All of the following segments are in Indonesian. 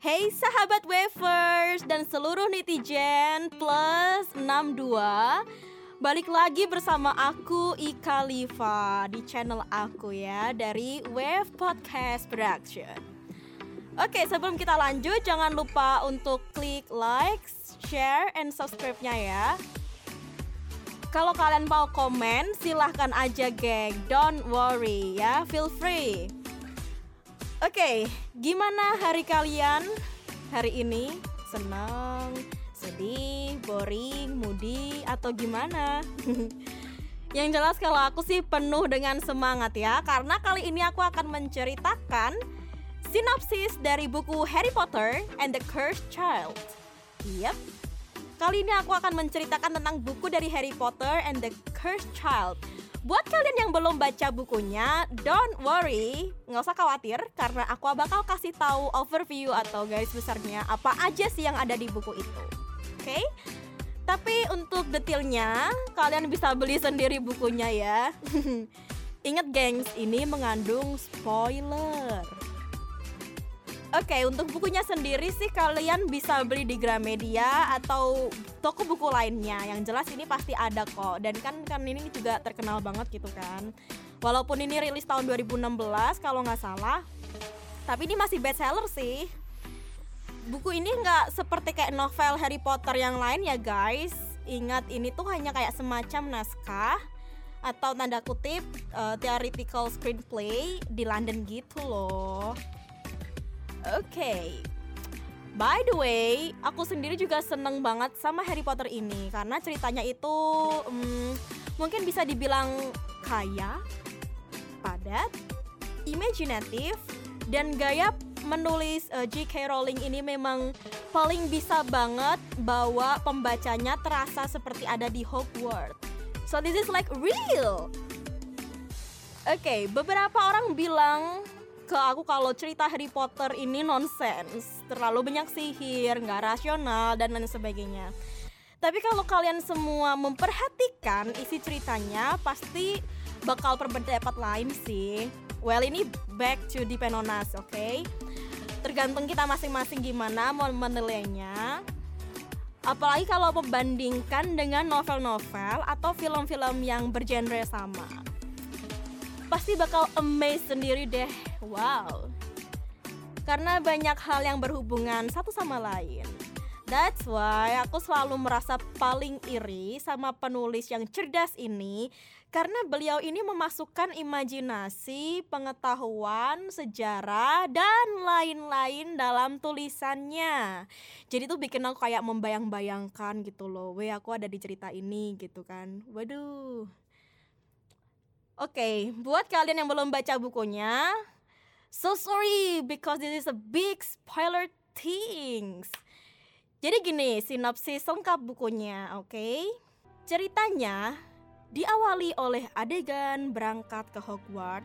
Hey sahabat wafers dan seluruh netizen plus 62 Balik lagi bersama aku Ika Liva di channel aku ya dari Wave Podcast Production. Oke sebelum kita lanjut jangan lupa untuk klik like, share, and subscribe-nya ya. Kalau kalian mau komen silahkan aja geng Don't worry ya Feel free Oke, okay, gimana hari kalian hari ini? Senang, sedih, boring, moody, atau gimana? Yang jelas kalau aku sih penuh dengan semangat ya Karena kali ini aku akan menceritakan Sinopsis dari buku Harry Potter and the Cursed Child Yep, kali ini aku akan menceritakan tentang buku dari Harry Potter and the Cursed Child Buat kalian yang belum baca bukunya, don't worry, nggak usah khawatir karena aku bakal kasih tahu overview atau garis besarnya apa aja sih yang ada di buku itu. Oke? Okay? Tapi untuk detailnya, kalian bisa beli sendiri bukunya ya. Ingat gengs, ini mengandung spoiler. Oke, okay, untuk bukunya sendiri sih kalian bisa beli di Gramedia atau toko buku lainnya. Yang jelas ini pasti ada kok. Dan kan kan ini juga terkenal banget gitu kan. Walaupun ini rilis tahun 2016 kalau nggak salah, tapi ini masih bestseller sih. Buku ini nggak seperti kayak novel Harry Potter yang lain ya guys. Ingat ini tuh hanya kayak semacam naskah atau tanda kutip uh, theoretical screenplay di London gitu loh. Oke. Okay. By the way, aku sendiri juga seneng banget sama Harry Potter ini karena ceritanya itu um, mungkin bisa dibilang kaya, padat, imajinatif, dan gaya menulis uh, eh, J.K. Rowling ini memang paling bisa banget bawa pembacanya terasa seperti ada di Hogwarts. So this is like real. Oke, okay, beberapa orang bilang ke aku kalau cerita Harry Potter ini nonsens, terlalu banyak sihir, nggak rasional dan lain sebagainya. Tapi kalau kalian semua memperhatikan isi ceritanya, pasti bakal berpendapat lain sih. Well ini back to depend on us, oke? Okay? Tergantung kita masing-masing gimana mau menilainya. Apalagi kalau membandingkan dengan novel-novel atau film-film yang bergenre sama pasti bakal amazed sendiri deh. Wow. Karena banyak hal yang berhubungan satu sama lain. That's why aku selalu merasa paling iri sama penulis yang cerdas ini karena beliau ini memasukkan imajinasi, pengetahuan, sejarah, dan lain-lain dalam tulisannya. Jadi tuh bikin aku kayak membayang-bayangkan gitu loh, weh aku ada di cerita ini gitu kan. Waduh, Oke, okay, buat kalian yang belum baca bukunya, so sorry because this is a big spoiler things. Jadi gini, sinopsis lengkap bukunya, oke? Okay? Ceritanya diawali oleh adegan berangkat ke Hogwarts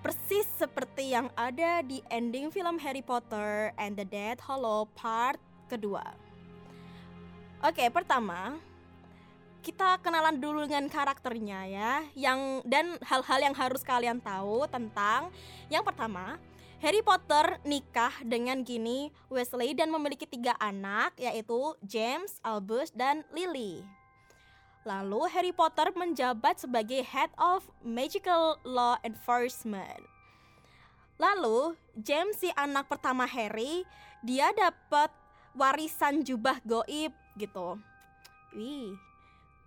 persis seperti yang ada di ending film Harry Potter and the Dead Hollow part kedua. Oke, pertama, kita kenalan dulu dengan karakternya ya yang dan hal-hal yang harus kalian tahu tentang yang pertama Harry Potter nikah dengan Ginny Weasley dan memiliki tiga anak yaitu James, Albus, dan Lily. Lalu Harry Potter menjabat sebagai Head of Magical Law Enforcement. Lalu James si anak pertama Harry dia dapat warisan jubah goib gitu. Wih,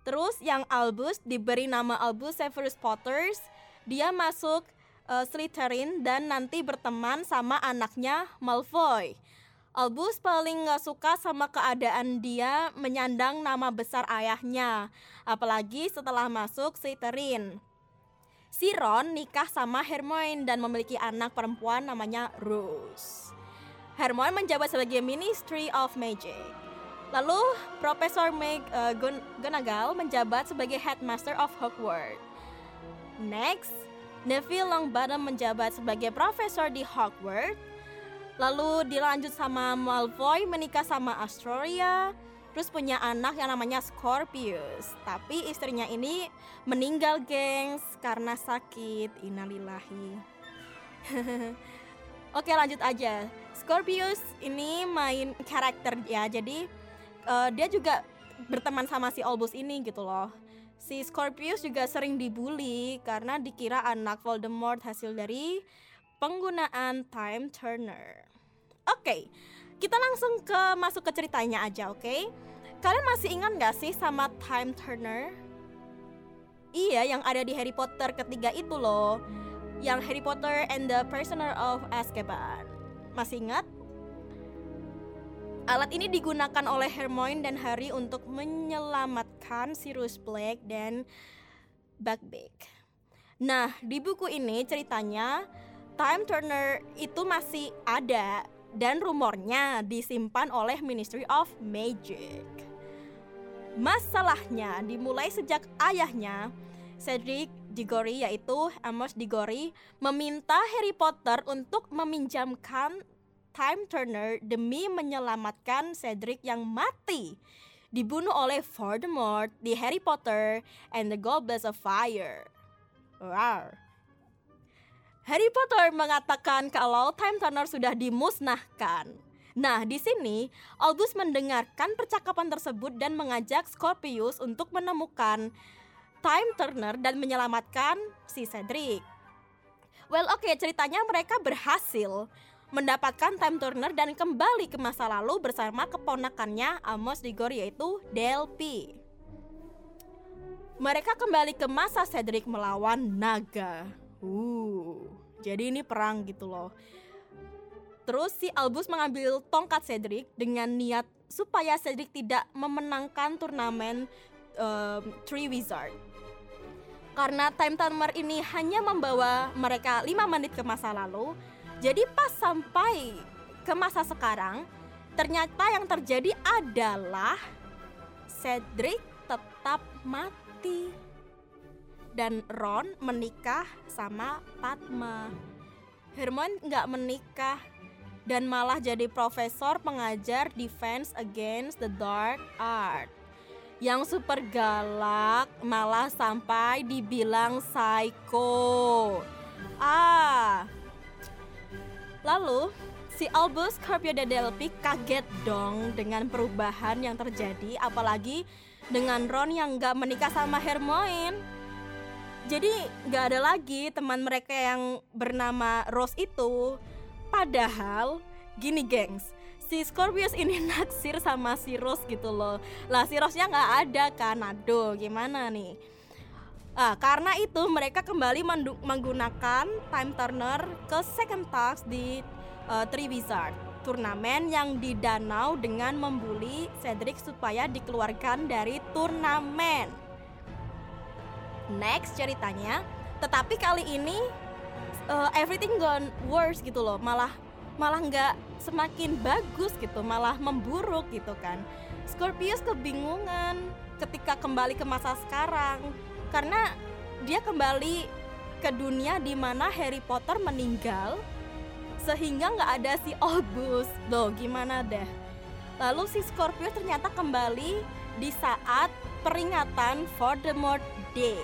Terus yang Albus diberi nama Albus Severus Potters, dia masuk uh, Slytherin dan nanti berteman sama anaknya Malfoy. Albus paling gak suka sama keadaan dia menyandang nama besar ayahnya, apalagi setelah masuk Slytherin. Si Ron nikah sama Hermione dan memiliki anak perempuan namanya Rose. Hermione menjabat sebagai Ministry of Magic. Lalu Profesor Meg uh, menjabat sebagai Headmaster of Hogwarts. Next, Neville Longbottom menjabat sebagai profesor di Hogwarts. Lalu dilanjut sama Malfoy menikah sama Astoria, terus punya anak yang namanya Scorpius. Tapi istrinya ini meninggal, gengs, karena sakit. Innalillahi. Oke, lanjut aja. Scorpius ini main karakter ya, jadi uh, dia juga berteman sama si Albus ini gitu loh. Si Scorpius juga sering dibully karena dikira anak Voldemort hasil dari penggunaan Time Turner. Oke, okay, kita langsung ke masuk ke ceritanya aja, oke? Okay? Kalian masih ingat gak sih sama Time Turner? Iya, yang ada di Harry Potter ketiga itu loh. Yang Harry Potter and the Prisoner of Azkaban. Masih ingat? Alat ini digunakan oleh Hermione dan Harry untuk menyelamatkan Sirius Black dan Buckbeak. Nah, di buku ini ceritanya Time Turner itu masih ada dan rumornya disimpan oleh Ministry of Magic. Masalahnya dimulai sejak ayahnya Cedric Diggory yaitu Amos Diggory meminta Harry Potter untuk meminjamkan Time Turner demi menyelamatkan Cedric yang mati dibunuh oleh Voldemort di Harry Potter and the Goblets of Fire. Wow. Harry Potter mengatakan kalau Time Turner sudah dimusnahkan. Nah, di sini Albus mendengarkan percakapan tersebut dan mengajak Scorpius untuk menemukan Time Turner dan menyelamatkan si Cedric. Well, oke, okay, ceritanya mereka berhasil mendapatkan time turner dan kembali ke masa lalu bersama keponakannya Amos Digor yaitu Delphi. Mereka kembali ke masa Cedric melawan naga. Uh, jadi ini perang gitu loh. Terus si Albus mengambil tongkat Cedric dengan niat supaya Cedric tidak memenangkan turnamen um, Three Wizard. Karena time timer ini hanya membawa mereka 5 menit ke masa lalu, jadi pas sampai ke masa sekarang, ternyata yang terjadi adalah Cedric tetap mati dan Ron menikah sama Padma. Hermione nggak menikah dan malah jadi profesor pengajar Defense Against the Dark Art yang super galak malah sampai dibilang psycho. Lalu, si Albus Scorpio dan Delphi kaget dong dengan perubahan yang terjadi, apalagi dengan Ron yang gak menikah sama Hermione. Jadi gak ada lagi teman mereka yang bernama Rose itu. Padahal, gini gengs, si Scorpius ini naksir sama si Rose gitu loh. Lah si Rose-nya gak ada kan, aduh gimana nih. Nah, karena itu mereka kembali menggunakan Time Turner ke second task di uh, Three Wizard turnamen yang di danau dengan membuli Cedric supaya dikeluarkan dari turnamen. Next ceritanya, tetapi kali ini uh, everything gone worse gitu loh, malah malah nggak semakin bagus gitu, malah memburuk gitu kan. Scorpius kebingungan ketika kembali ke masa sekarang karena dia kembali ke dunia di mana Harry Potter meninggal sehingga nggak ada si Albus. Loh, gimana deh? Lalu si Scorpio ternyata kembali di saat peringatan Voldemort Day.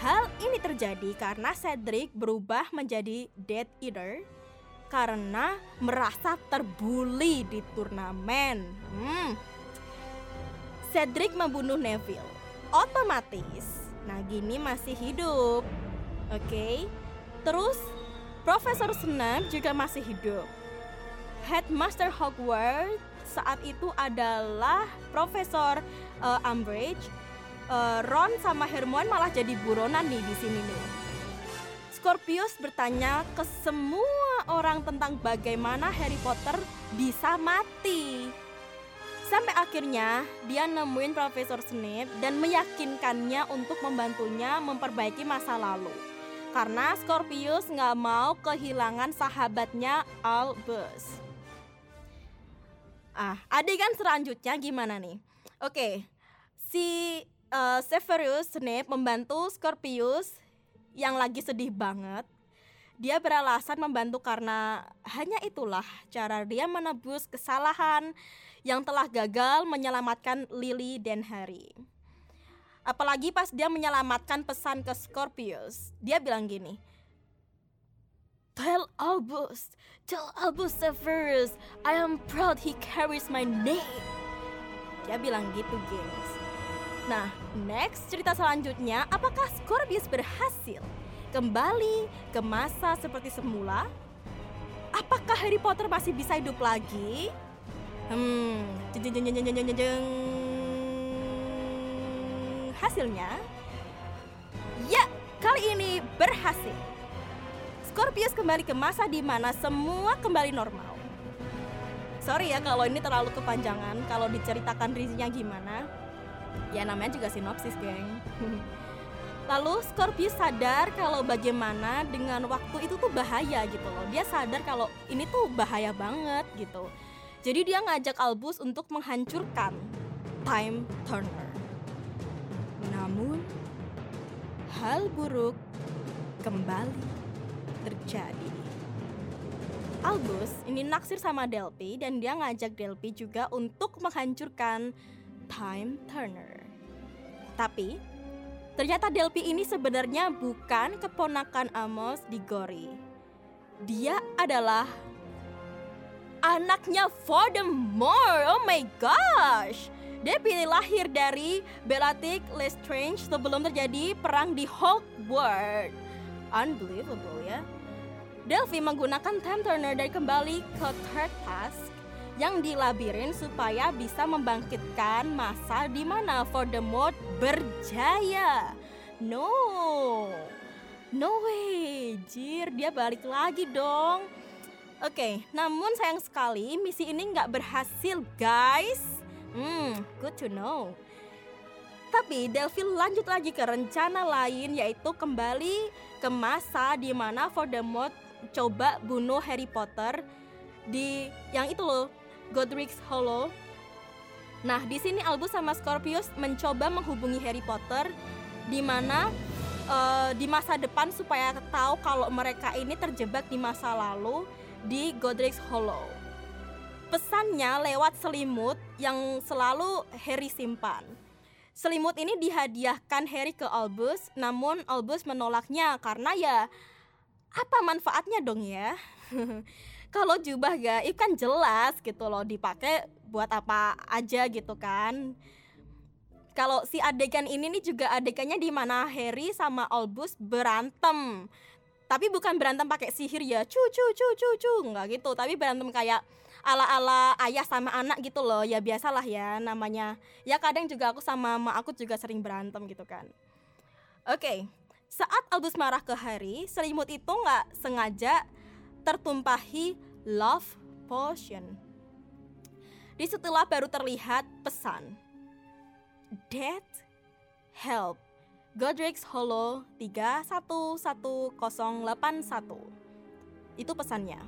Hal ini terjadi karena Cedric berubah menjadi Death Eater karena merasa terbuli di turnamen. Hmm. Cedric membunuh Neville otomatis Nagini masih hidup. Oke. Okay? Terus Profesor Snape juga masih hidup. Headmaster Hogwarts saat itu adalah Profesor uh, Umbridge. Uh, Ron sama Hermione malah jadi buronan nih di sini nih. Scorpius bertanya ke semua orang tentang bagaimana Harry Potter bisa mati. Sampai akhirnya dia nemuin Profesor Snape dan meyakinkannya untuk membantunya memperbaiki masa lalu. Karena Scorpius nggak mau kehilangan sahabatnya Albus. Ah, adegan selanjutnya gimana nih? Oke, si uh, Severus Snape membantu Scorpius yang lagi sedih banget. Dia beralasan membantu karena hanya itulah cara dia menebus kesalahan yang telah gagal menyelamatkan Lily dan Harry. Apalagi pas dia menyelamatkan pesan ke Scorpius, dia bilang gini, Tell Albus, tell Albus Severus, I am proud he carries my name. Dia bilang gitu, gengs. Nah, next cerita selanjutnya, apakah Scorpius berhasil kembali ke masa seperti semula? Apakah Harry Potter masih bisa hidup lagi? Hmm, jeng jeng jeng jeng jeng jeng jeng. Hasilnya, ya kali ini berhasil. Scorpius kembali ke masa di mana semua kembali normal. Sorry ya kalau ini terlalu kepanjangan, kalau diceritakan rizinya gimana. Ya namanya juga sinopsis, geng. Lalu Scorpius sadar kalau bagaimana dengan waktu itu tuh bahaya gitu loh. Dia sadar kalau ini tuh bahaya banget gitu. Jadi dia ngajak Albus untuk menghancurkan Time Turner. Namun hal buruk kembali terjadi. Albus ini naksir sama Delphi dan dia ngajak Delphi juga untuk menghancurkan Time Turner. Tapi Ternyata Delphi ini sebenarnya bukan keponakan Amos di Gori. Dia adalah anaknya Voldemort. Oh my gosh. Delphi lahir dari Bellatrix Lestrange sebelum terjadi perang di Hogwarts. Unbelievable ya. Delphi menggunakan Time Turner dari kembali ke Third Task yang di labirin supaya bisa membangkitkan masa di mana Voldemort berjaya. No, no way, jir dia balik lagi dong. Oke, namun sayang sekali misi ini nggak berhasil guys. Hmm, good to know. Tapi Delphi lanjut lagi ke rencana lain yaitu kembali ke masa di mana Voldemort coba bunuh Harry Potter di yang itu loh Godric's Hollow. Nah, di sini Albus sama Scorpius mencoba menghubungi Harry Potter di mana uh, di masa depan supaya tahu kalau mereka ini terjebak di masa lalu di Godric's Hollow. Pesannya lewat selimut yang selalu Harry simpan. Selimut ini dihadiahkan Harry ke Albus, namun Albus menolaknya karena ya apa manfaatnya dong ya? kalau jubah gaib kan jelas gitu loh dipakai buat apa aja gitu kan kalau si adegan ini nih juga adegannya di mana Harry sama Albus berantem tapi bukan berantem pakai sihir ya cu cu cu cu cu nggak gitu tapi berantem kayak ala ala ayah sama anak gitu loh ya biasalah ya namanya ya kadang juga aku sama mama aku juga sering berantem gitu kan oke okay. saat Albus marah ke Harry selimut itu nggak sengaja tertumpahi love potion. Di setelah baru terlihat pesan. Death Help Godric's Hollow 311081 Itu pesannya.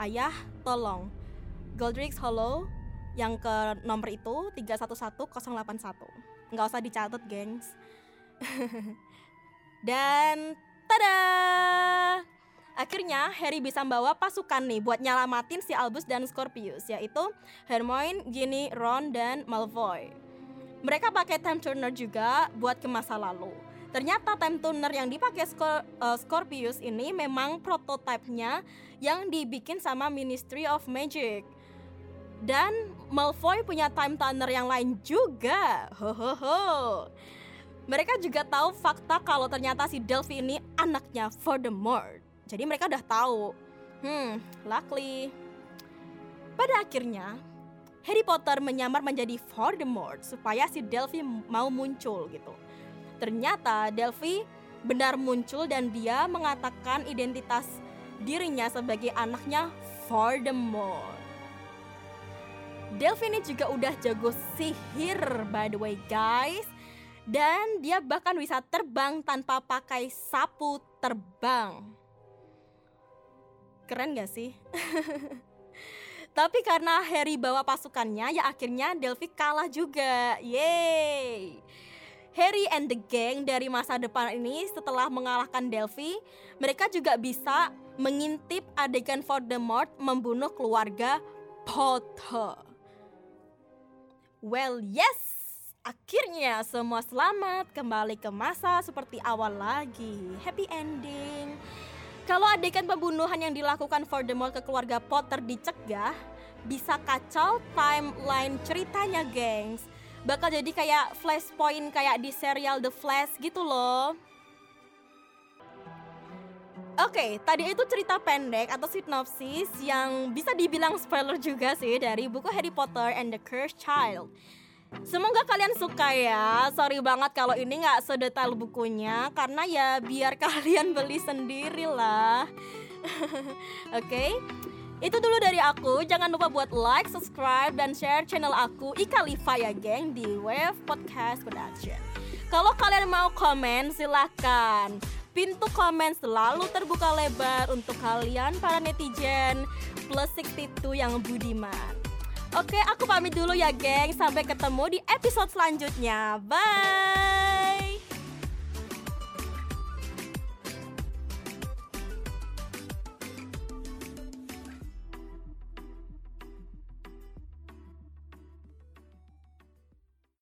Ayah tolong. Godric's Hollow yang ke nomor itu 311081 Nggak usah dicatat gengs. Dan tada! Akhirnya Harry bisa membawa pasukan nih buat nyelamatin si Albus dan Scorpius yaitu Hermione, Ginny, Ron, dan Malfoy. Mereka pakai time turner juga buat ke masa lalu. Ternyata time turner yang dipakai Scor uh, Scorpius ini memang prototipenya yang dibikin sama Ministry of Magic. Dan Malfoy punya time turner yang lain juga. Hohoho. Mereka juga tahu fakta kalau ternyata si Delphi ini anaknya Voldemort. Jadi mereka udah tahu. Hmm, luckily. Pada akhirnya, Harry Potter menyamar menjadi Voldemort supaya si Delphi mau muncul gitu. Ternyata Delphi benar muncul dan dia mengatakan identitas dirinya sebagai anaknya Voldemort. Delphi ini juga udah jago sihir by the way guys. Dan dia bahkan bisa terbang tanpa pakai sapu terbang. Keren gak sih? Tapi karena Harry bawa pasukannya, ya akhirnya Delphi kalah juga. Yeay! Harry and the gang dari masa depan ini setelah mengalahkan Delphi, mereka juga bisa mengintip adegan Voldemort membunuh keluarga Potter. Well, yes! Akhirnya semua selamat kembali ke masa seperti awal lagi. Happy ending. Kalau adegan pembunuhan yang dilakukan Voldemort ke keluarga Potter dicegah, bisa kacau timeline ceritanya, gengs. Bakal jadi kayak flashpoint kayak di serial The Flash gitu loh. Oke, okay, tadi itu cerita pendek atau sinopsis yang bisa dibilang spoiler juga sih dari buku Harry Potter and the Cursed Child. Semoga kalian suka ya. Sorry banget kalau ini nggak sedetail bukunya karena ya biar kalian beli sendiri lah. Oke. okay? Itu dulu dari aku. Jangan lupa buat like, subscribe, dan share channel aku Ika Liva ya geng di Wave Podcast Production. Kalau kalian mau komen silahkan Pintu komen selalu terbuka lebar untuk kalian para netizen plus 62 yang budiman. Oke, aku pamit dulu ya, geng. Sampai ketemu di episode selanjutnya. Bye.